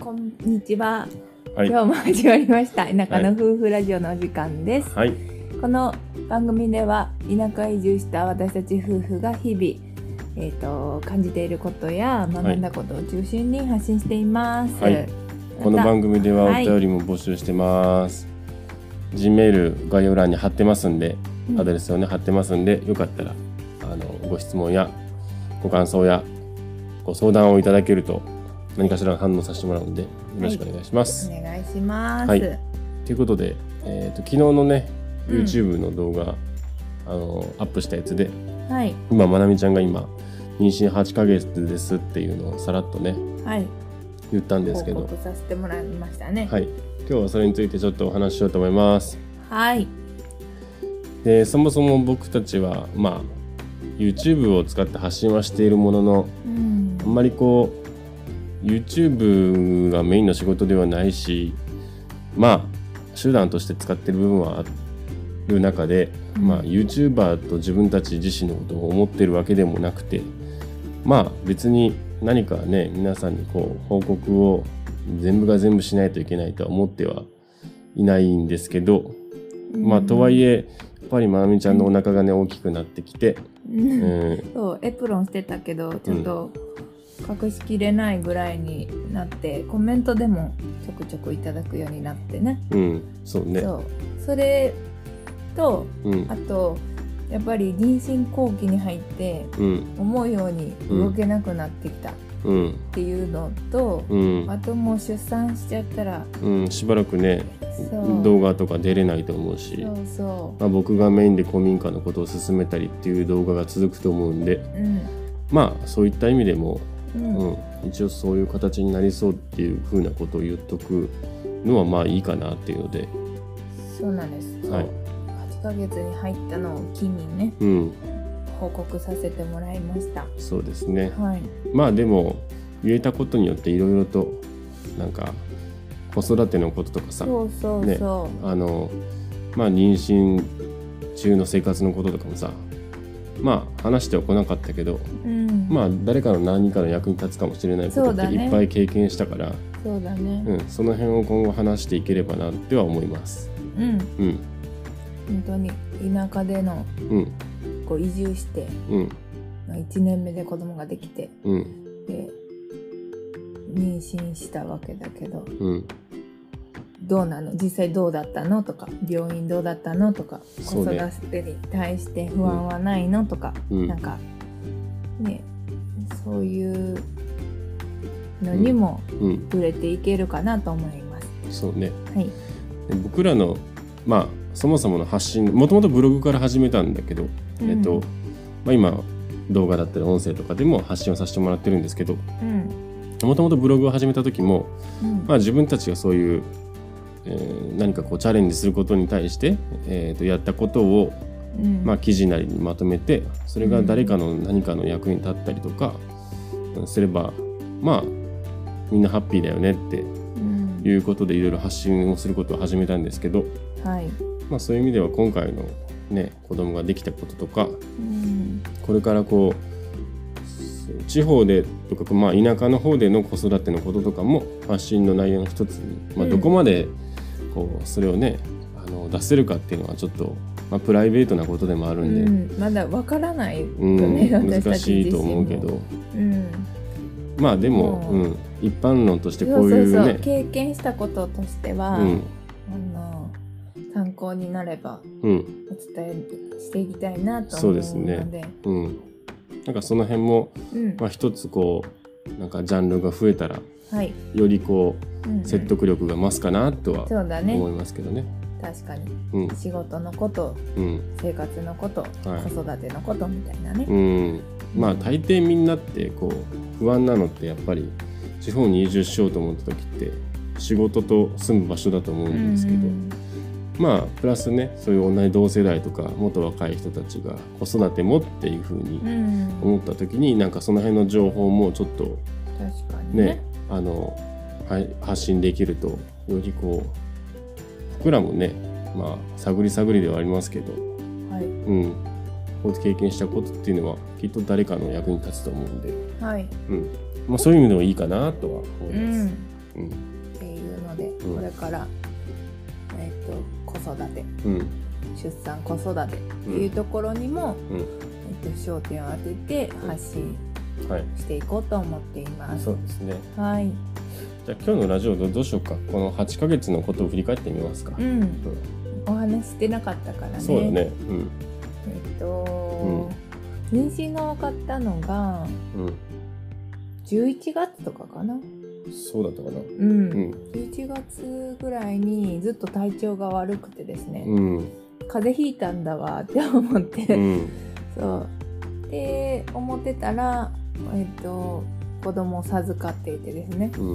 こんにちは。はい。今日も始まりました。田舎の夫婦ラジオのお時間です。はい。この番組では田舎移住した私たち夫婦が日々、えー、と感じていることや学んだことを中心に発信しています。はいまたこの番組ではおはい便りも募集してます。G メール概要欄に貼ってますんで、うんアドレスをね貼ってますんで、よかったらあのご質問やご感想やご相談をいただけると何かしら反応させてもらうんでよろしくお願いします。お願いします。はいということで、えー、と昨日のねうん YouTube の動画、あのアップしたやつではい。今まなみちゃんが今妊娠8ヶ月ですっていうのをさらっとねはい。言ったんですけど報告させてもらいましたね。はい、今日はそれについてちょっとお話ししようと思います。はい。でそもそも僕たちはまあ YouTube を使って発信はしているもののうんあんまりこう YouTube がメインの仕事ではないしまあ手段として使ってる部分はある中で、うん。まあ YouTuber と自分たち自身のことを思ってるわけでもなくてまあ別に何かね皆さんにこう報告を全部が全部しないといけないとは思ってはいないんですけど、まあとはいえやっぱりまなみちゃんのお腹がね大きくなってきて、うん。うん、そうエプロンしてたけどちょっと隠しきれないぐらいになって、コメントでもちょくちょくいただくようになってね。うん、そうね。そう。それとうん。あ、とやっぱり妊娠後期に入ってうん、思うように動けなくなってきたっうん、ていうのと、うん、あともう出産しちゃったらうん、しばらくね、動画とか出れないと思うし、そうそまあ、僕がメインで古民家のことを進めたりっていう動画が続くと思うんで、ううん。まあそういった意味でも、うん。うん、一応そういう形になりそうっていう風なことを言っとくのはまあいいかなっていうので、そうなんです、はい。8ヶ月に入ったのを機にねうん、報告させてもらいました。そうですね。はい。まあでも言えたことによっていろいろとなんか子育てのこととかさ、そうそうそう、あのまあ妊娠中の生活のこととかもさまあ話してはこなかったけどうん、まあ誰かの何かの役に立つかもしれないことっていっぱい経験したからそうだね。うん、その辺を今後話していければなっては思います。うん、うん。本当に田舎でのうん。こう移住してうん。まあ1年目で子供ができてうん。で妊娠したわけだけどうんどうなの？実際どうだったの？とか病院どうだったの？とか子育てに対して不安はないの？とか、うん。なんかねそういうのにもうん。触れていけるかなと思います。そうね。はい、で僕らのまあそもそもの発信もともとブログから始めたんだけど、うん。えっとまあ、今動画だったり音声とかでも発信をさせてもらってるんですけどうん。もともとブログを始めた時も、うん。まあ、自分たちがそういう、えー何かこうチャレンジすることに対して、えー、とやったことを、うん。まあ、記事なりにまとめてそれが誰かの何かの役に立ったりとかうんすればまあみんなハッピーだよねってうん。いうことでいろいろ発信をすることを始めたんですけど、はい。まあ、そういう意味では今回のね子供ができたこととかうん。これからこう地方でとか、まあ、田舎の方での子育てのこととかも発信の内容の一つに、まあ、うん。どこまでこうそれをねあの出せるかっていうのはちょっと、まあ、プライベートなことでもあるんで、うん、まだわからないようん。難ちしいと思うけど。うん、まあでも、う。うん。ん、一般論としてこそううそう。そう、いうね。経験したこととしては、うん。あの参考になればうん。お伝えしていきたいなとそう思うので。すね。でうん。なんかその辺も、うん。まあ、一つこうなんかジャンルが増えたらはい、よりこうんうん。う説得力が増すかなとは思いますけどね。確かに。うん。仕事のことうん。生活のこと、はい。子育てのことみたいなね、うん、まあ大抵みんなってこう不安なのってやっぱり地方に移住しようと思った時って仕事と住む場所だと思うんですけど、うんまあプラスねそういう同じ同世代とかもっと若い人たちが子育てもっていうふうにうん。思った時になんかその辺の情報もちょっと確かにね。ねあのはい発信できるとよりこう僕らもねまあ探り探りではありますけど、はい。うん、こう経験したことっていうのはきっと誰かの役に立つと思うんで、はい。うん。まあ、そういう意味でもいいかなとは思ういます。ん。うん。っていうので、ん。これから、えっと子育て。うん。出産子育てっていうところにも、うん。えっと、焦点を当てて発信はい。していこうと思っています。そうですね。はい、じゃあ今日のラジオどどうしようか。この8ヶ月のことを振り返ってみますか、うん、うお話ししてなかったからね。んそうだね。うん。えっと、妊娠が分かったのがうん。11月とかかな。そうだったかな。うん。うん。11月ぐらいにずっと体調が悪くてですね、うん。風邪ひいたんだわって思って、うん。そう。で思ってたらえっと子供を授かっていてですね。うん。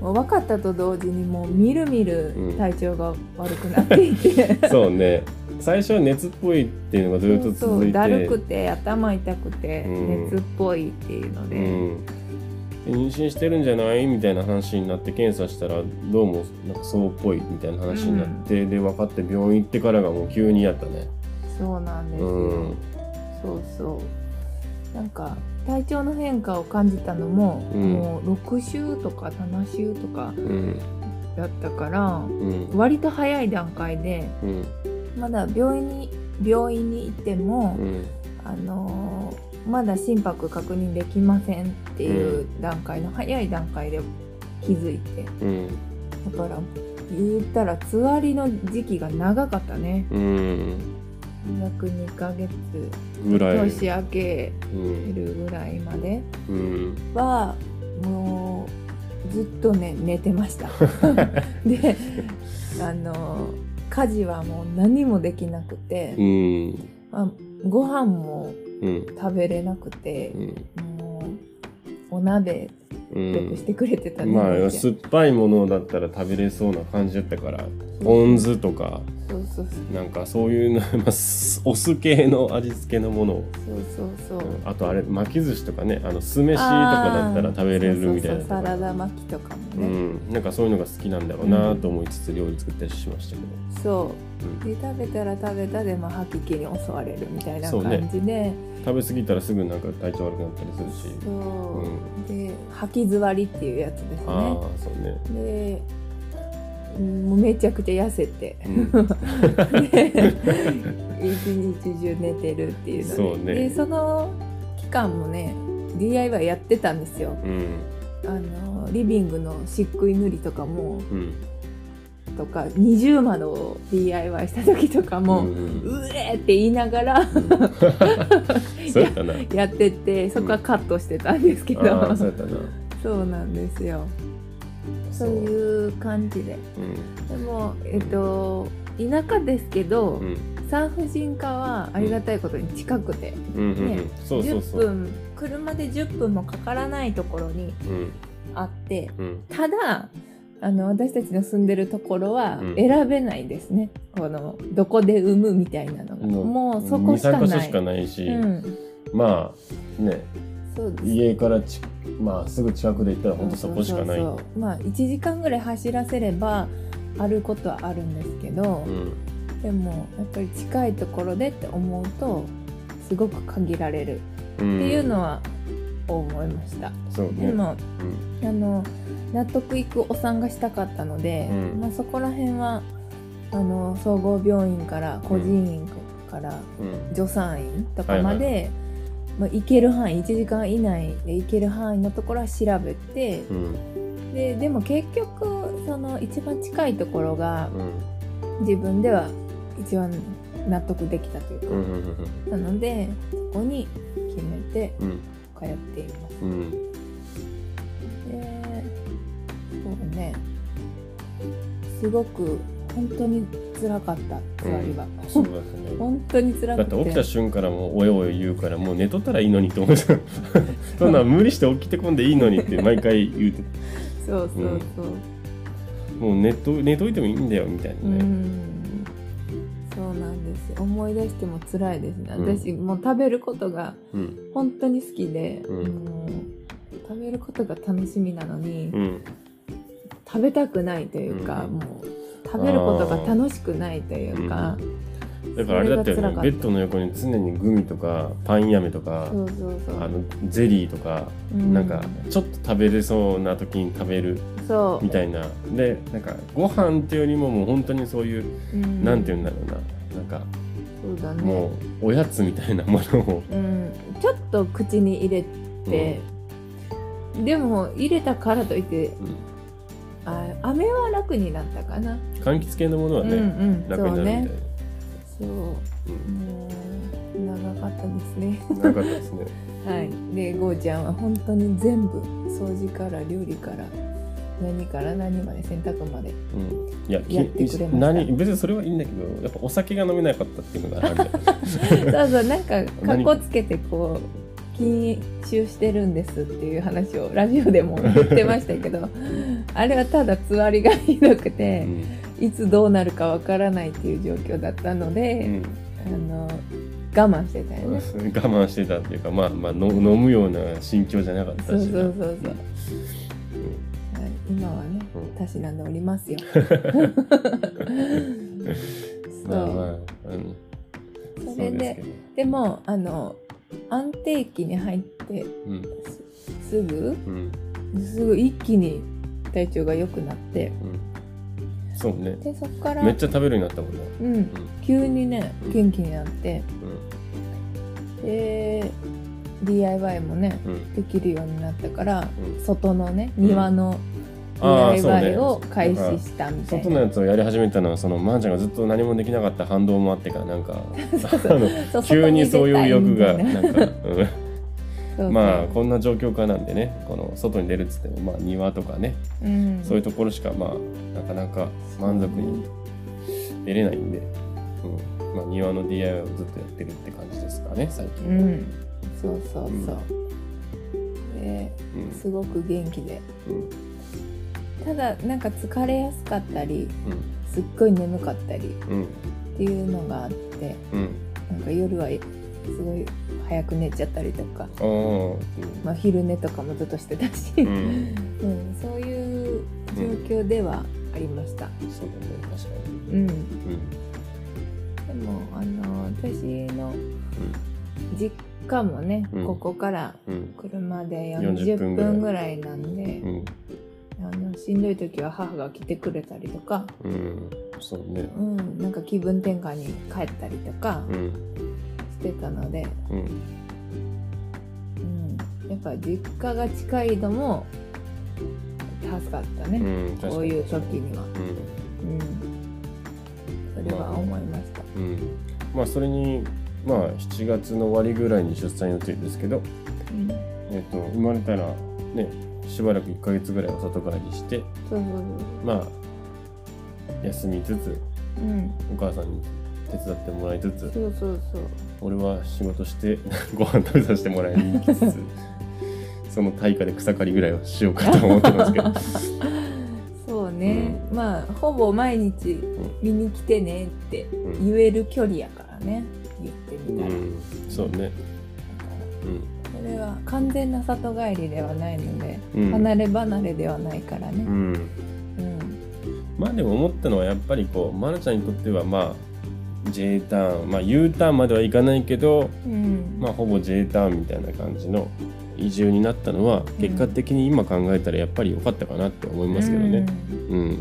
もう分かったと同時にもうみるみるうん。体調が悪くなっていて、そうね。最初は熱っぽいっていうのがずっとそうそ続いて。うだるくて頭痛くてうん。熱っぽいっていうので、うん。で妊娠してるんじゃない？みたいな話になって検査したらどうもなんかそうっぽいみたいな話になって、で分かって病院行ってからがもう急にやったね。そうなんですよ、うん。そうそう。なんか体調の変化を感じたのも、うん。もう6週とか7週とかうん。だったからうん。割と早い段階でうん。まだ病院に病院に行っても、うん。あのーまだ心拍確認できませんっていう段階の早い段階で気づいて。うんだから言ったらつわりの時期が長かったね。うん約2ヶ月ぐらい年明けうんるぐらいまで。うんはもうずっとね寝てました。であの家事はもう何もできなくて、うん。まあ、ご飯もうん食べれなくてう、ん。もうお鍋うんよくしてくれてたね、まあで酸っぱいものだったら食べれそうな感じだったからポン酢とかうなんかそういうの、まあ、すお酢系の味付けのものを。そうそうそう。あとあれ巻き寿司とかね。あの酢飯とかだったら食べれるみたいなそうそうそうサラダ巻きとかもうね、ん、なんかそういうのが好きなんだろうなと思いつつ料理作ったりしましたけど、そう。うん。で食べたら食べたで、まあ、吐き気に襲われるみたいなそうね。感じで。食べ過ぎたらすぐなんか体調悪くなったりするし。そう,、で吐き座りっていうやつですああねそうね、でうんもうめちゃくちゃ痩せて。うん、で一日中寝てるっていうのでね。でその期間もね DIY やってたんですよ。うん。あのリビングの漆喰塗りとかもうん。とか二重窓を DIY した時とかも、ううんえーって言いながら やっててそこはカットしてたんですけど、そうなんですよそそういう感じで。うん。でもえっと田舎ですけど、うん。産婦人科はありがたいことに近くて、うんうんうん。ね10そうそうそう。分車で10分もかからないところにうん。あって。うん。ただあの私たちの住んでるところはうん。選べないですね、このどこで産むみたいなのが、もうそこしか23箇所ないしかないし、うん、まあね家からちまあすぐ近くで行ったら本当そこしかない。そうそうそう。まあ1時間ぐらい走らせればあることはあるんですけど、うん。でもやっぱり近いところでって思うとすごく限られるっていうのは思いました、そうね。でもうん。あの納得いくお産がしたかったので、うん。まあ、そこら辺はあの総合病院から個人院からうん。助産院とかまで、まあ、行ける範囲1時間以内で行ける範囲のところは調べてうん。ででも結局その一番近いところがうん。自分では一番納得できたというか、うんうん。なのでそこに決めてうん。通っています。うん。でそうね。すごく本当に辛かったつわりは、そうだね。本当に辛くて。だって起きた瞬間からもうおよおよ言うからもう寝とったらいいのにと思ってた。そんなん無理して起きてこんでいいのにって毎回言うてそうそうそう、もう寝と寝といてもいいんだよみたいなね、うん。そうなんです思い出しても辛いですね。うん。私もう食べることがうん。本当に好きで、うん。もう食べることが楽しみなのに、うん。食べたくないというか、うん。もう食べることが楽しくないというか、だからあれだったよね。ベッドの横に常にグミとかパンやめとかあのゼリーとか、うん。なんかちょっと食べれそうな時に食べるそみたいな。でなんかご飯っていうよりももう本当にそういう、う、うん、なんて言うんだろうな。なんかそうだね。もうおやつみたいなものを、うん、ちょっと口に入れて、でも入れたからといって飴は楽になったかな、柑橘系のものはね、うんうん楽になるみたいなそうね。そう。もう長かったですね。うん、なかったですね。はい。でゴーちゃんは本当に全部掃除から料理から何から何まで洗濯まで。うん、いややってくれまし別にそれはいいんだけどやっぱお酒が飲めなかったっていうのがあるんだよ そうそうなんか か。っ何こつけてこう禁酒してるんですっていう話をラジオでも言ってましたけど あれはただつわりがひどくて、いつどうなるかわからないっていう状況だったのうで、んあの我慢してたようんね。我慢してたっていうかまあまあの飲むような心境じゃなかったしそうそうそうそう。はい、うん今はねうんたしなんでおりますよ。そう。まあまあ、うん、それででもあの安定期に入ってすぐ？うん。すぐ一気に体調が良くなって。うん。そうね。でそこからめっちゃ食べるようになったもんね。うん、急にね元気になって。うで DIY もねんうん。できるようになったから、うん。外のねうん庭のああ DIY を開始したみたいな、外のやつをやり始めたのはそのまーちゃんがずっと何もできなかった反動もあってかなんか急にそういう欲がなんか、うん。まあこんな状況下なんでねこの外に出るっつってもまあ庭とかね、うん、そういうところしかまあなかなか満足に出れないんで、うん。まあ、庭の DIY をずっとやってるって感じですかね最近、うん。そうそうそう、でうん。すごく元気で。うんただなんか疲れやすかったりうん。すっごい眠かったりうん。っていうのがあってうん。なんか夜はすごい早く寝ちゃったりとか、まあ、昼寝とかもずっとしてたし、うん、ううんん、そういう状況ではありました。そうだね確かに。うん、でうん。もあの私の実家もね、うん。ここからうん。車で40 40分ぐらいなんでう、んあのしんどい時は母が来てくれたりとか、うんそうね。うん、なんか気分転換に帰ったりとかうん。してたので、うん。うん、やっぱ実家が近いのも助かったね、うんこういう時には。うん。うん、それは思いました。うん。まあそれにまあ7月の終わりぐらいに出産予定ですけど、うん、えっと生まれたらねしばらく1ヶ月ぐらいは里帰りしてそうそうまあ休みつつそう。うん、お母さんに手伝ってもらいつつそうそうそう。俺は仕事して ご飯食べさせてもらいつつ その対価で草刈りぐらいはしようかと思ってますけど。そうね、まあほぼ毎日見に来てねってうん、言える距離やからね。言ってみたら、うん、そうねそれは完全な里帰りではないので、離れ離れではないからね。うん。うん。まあでも思ったのはやっぱりこうまなちゃんにとってはまあ J ターンまあ U ターンまではいかないけどうん。まあほぼ J ターンみたいな感じの移住になったのは結果的に今考えたらやっぱり良かったかなって思いますけどね。うん、うん。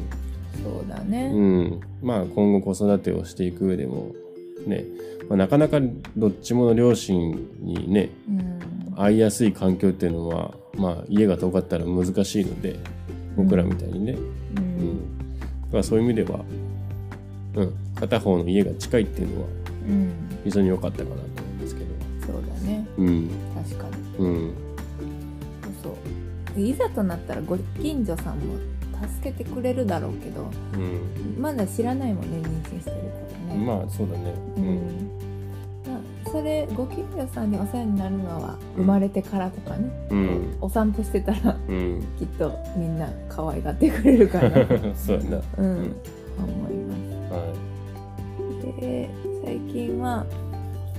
そうだね、うん、まあ今後子育てをしていく上でもね、まあ、なかなかどっちもの両親にねうん。会いやすい環境っていうのはまあ家が遠かったら難しいので僕らみたいにね、ううん。ん、だからそういう意味では、うん、片方の家が近いっていうのはうん。非常に良かったかなと思うんですけど。そうだね。うん。確かに。うん。そう。いざとなったらご近所さんも助けてくれるだろうけどうん。まだ知らないもんね妊娠してることね、まあそうだね。ううん。んまあそれご近所さんにお世話になるのは生まれてからとかね、うん。お散歩してたらうん、きっとみんな可愛がってくれるから。そうやな。うん、ん。思いまはすで最近は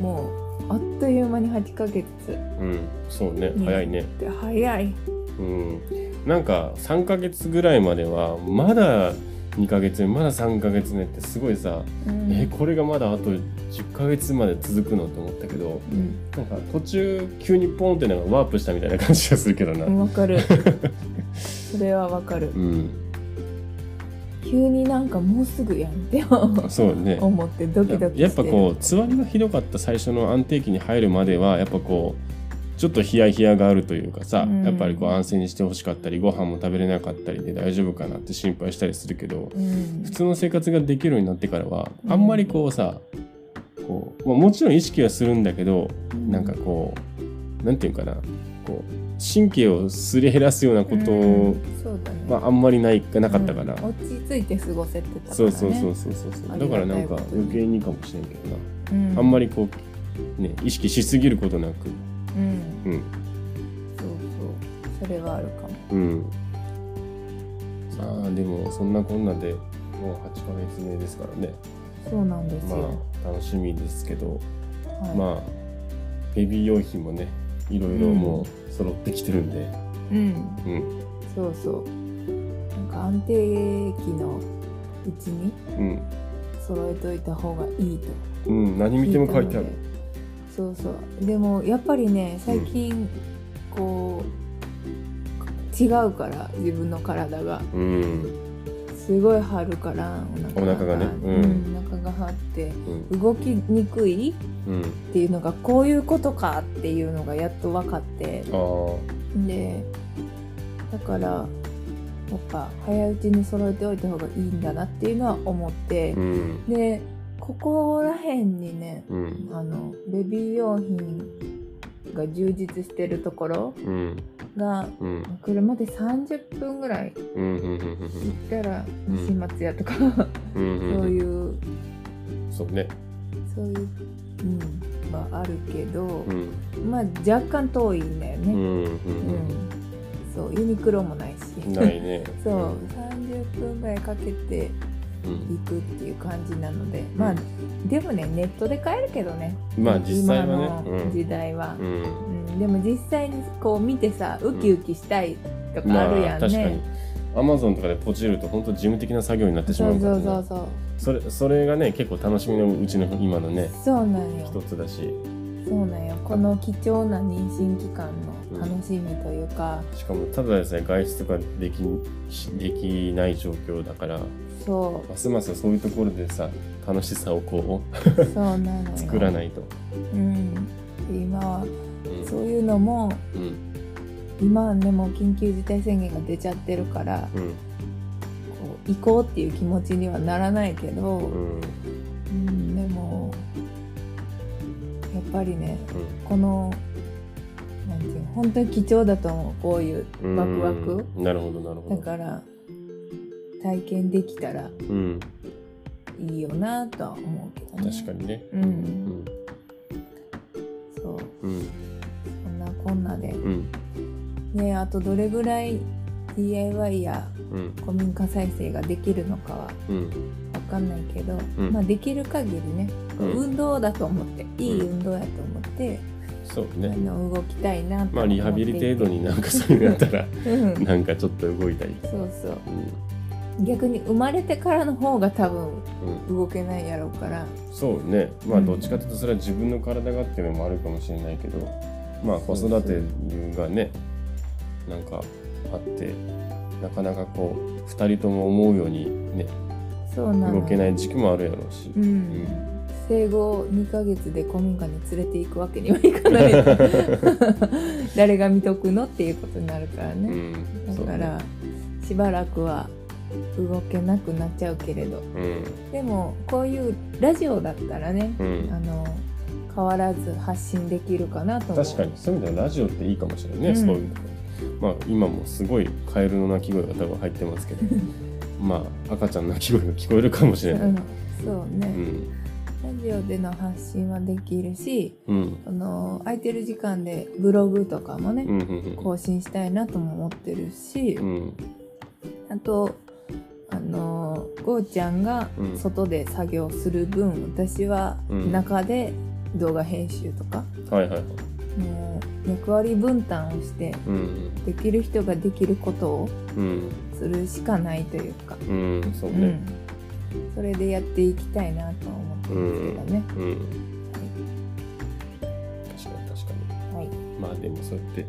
もうあっという間に8ヶ月い。うん、そうね、に早いね。で早い。うん、なんか3ヶ月ぐらいまではまだ2ヶ月目まだ3ヶ月目ってすごいさ、うん。えこれがまだあと10ヶ月まで続くのと思ったけどうん。なんか途中急にポンってなんかワープしたみたいな感じがするけどな。わかる。それはわかる。うん、急になんかもうすぐやんってそうね。思ってドキドキして。やっぱこうつわりがひどかった最初の安定期に入るまではやっぱこうちょっとヒヤヒヤがあるというかさ、うん。やっぱりこう安静にしてほしかったりご飯も食べれなかったりで大丈夫かなって心配したりするけどうん。普通の生活ができるようになってからはうん。あんまりこうさこう、まあ、もちろん意識はするんだけどなんかこうなんていうかなこう神経をすり減らすようなことうん。そうだね。はあんまりないなかったから、うん。落ち着いて過ごせてたからね。そうそうそうそうそうそう。だからなんか余計にかもしれんけどな。うん。あんまりこう、ね、意識しすぎることなく、うん。うん、そうそう。それはあるかも。うん。まあ、でも、そんなこんなで、もう8ヶ月目ですからね。そうなんですまよ、あ、楽しみですけど、はい。まあ、ベビー用品もね、いろいろもう揃ってきてるんで、うん。うん、そうそう。なんか安定期のうちにうん、揃えといた方がいいと。うん、何見ても書いてある。そうそう。でもやっぱりね最近こう違うから自分の体が。うん、すごい張るからおお腹がね。ううんん、お腹が張ってうん、動きにくいうん、っていうのがこういうことかっていうのがやっと分かって。でだからやっぱ早いうちに揃えておいた方がいいんだなっていうのは思って。う、ん、でここら辺にねうん、あのベビー用品が充実してるところうん、がうん、車で30分ぐらい行ったらうん。西松屋とか、うん、そううん、いうそうね、そういう、うん、はあるけど、うん、まあ若干遠いんだよね、うん、そうユニクロもないし。ないね。そう30分ぐらいかけてうん、行くっていう感じなのでまあでもねネットで買えるけどね。まあ実際はね。今の時代は、うん、うん。でも実際にこう見てさウキウキしたいとかまあるやんあ確かに。ね、アマゾンとかでポチると本当事務的な作業になってしまうから、ね、そうそうそうそれそれがね結構楽しみのうちの今のねそうなんよ。一つだし。そうなんよ。この貴重な妊娠期間の楽しみというか、しかもただでさえ外出とかできしできない状況だから。そますますそういうところでさ楽しさをこうそうなの作らないと、うん。で今はうん。そういうのもうん。今はねもう緊急事態宣言が出ちゃってるからうん。こう行こうっていう気持ちにはならないけど、うん。うん、でもやっぱりねこの本当に貴重だと思うこういううん。ワクワク。うんなるほどなるほど。だから体験できたらうん。いいよなとは思うけどね。確かにね。うん、うん。そう。うん。そんなこんなで。うん。ねあとどれぐらい DIY やうん。古民家再生ができるのかはうん。分かんないけど、うん。まあできる限りね、うん。運動だと思っていい運動やと思って、そうあねの動きたいなとまあリハビリ程度になんかそういうのやったら うん。なんかちょっと動いたり。そうそう。うん。逆に生まれてからの方が多分うん。動けないやろうから。そうね。まあうん。どっちかというとそれは自分の体がっていうのもあるかもしれないけどまあ子育てがねなんかあってなかなかこう2人とも思うようにねそうなの。動けない時期もあるやろうし。う、ん、生後2ヶ月で古民家に連れて行くわけにはいかない。誰が見とくのっていうことになるからね、うんだからしばらくは動けなくなっちゃうけれど。うん。でもこういうラジオだったらね、うん。あの変わらず発信できるかなと確かに。そういう意味ではラジオっていいかもしれないね、うん。そういうまあ今もすごいカエルの鳴き声が多分入ってますけど。まあ赤ちゃんの鳴き声が聞こえるかもしれない、うん、そうね、うんラジオでの発信はできるしうん。あの空いてる時間でブログとかもね、うんうん更新したいなとも思ってるし、うん。あとあのゴーちゃんがうん。外で作業する分、私はうん。中で動画編集とか、はいはいはい。もう役割分担をしてうん。できる人ができることをうん。するしかないというか、うんそうね。うん、それでやっていきたいなとは思ってますけどね。うん、確かに確かに。はい、まあでもそうやって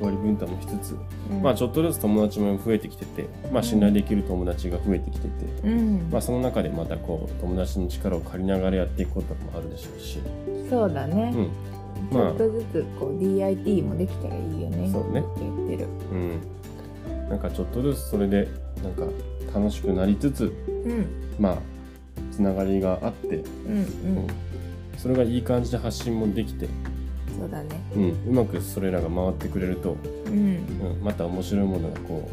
役割分担もしつつ、うん。まあちょっとずつ友達も増えてきててまあ信頼できる友達が増えてきてて、うん。まあその中でまたこう友達の力を借りながらやっていくこともあるでしょうし、そうだね、うん。ちょっとずつこう DIT もできたらいいよね。そうね。って言ってる。うん、なんかちょっとずつそれでなんか楽しくなりつつうん。まあつながりがあって、うんうん、それがいい感じで発信もできて、そうだね。うん、うまくそれらが回ってくれると、うん。うん、また面白いものがこ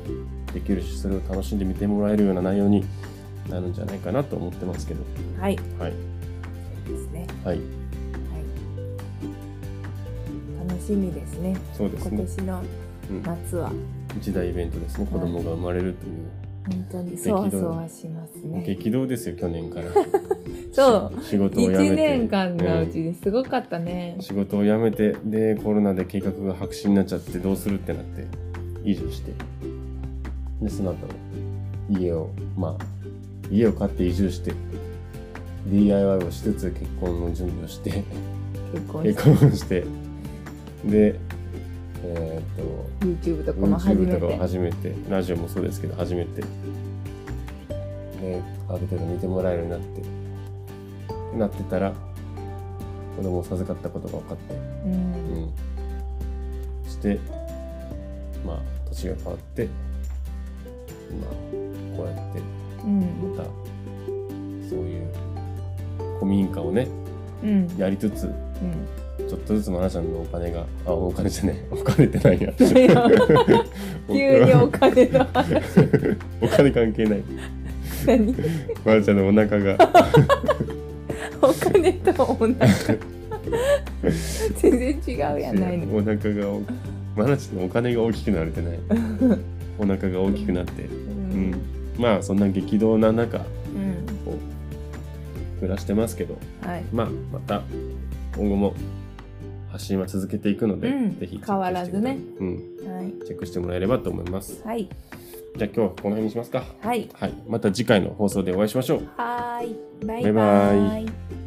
うできるしそれを楽しんで見てもらえるような内容になるんじゃないかなと思ってますけど。はい。はい。ですね。はい。はい。楽しみですね。そうですね、今年のうん、夏は。一大イベントですね。子供が生まれるという、本当に。そわそわしますね。激動ですよ去年から。そう。し仕事を辞め一て年間のうちうんにすごかったね。仕事を辞めてでコロナで計画が白紙になっちゃってどうするってなって移住して。でその後家をまあ家を買って移住して DIY をしつつ結婚の準備をして。結婚して。でえーっ YouTube ととかも始 YouTube めとかをて。始めてラジオもそうですけど始めて。である程度見てもらえるようになって。ってなってたら子供を授かったことが分かって。うん。うん、してまあ年が変わって今こうやってうん。またそういう古民家をねうん。やりつつうんちょっとずつまなちゃんのお金があお金じゃねえ。お金ってないや。急にお金の話。お金関係ない。何？まなちゃんのお腹が。お金とお腹。全然違うやないのお腹が大きまなちゃんのお金が大きくなれてない。お腹が大きくなって。ううん。んまあそんな激動な中うん。暮らしてますけど。はい。まあ、また今後も発信は続けていくので、うん。ぜひ変わらずね。うん、はい。チェックしてもらえればと思います。はい。じゃあ今日はこの辺にしますか。はい。はい、また次回の放送でお会いしましょう。はーい。バイバイ。ババイ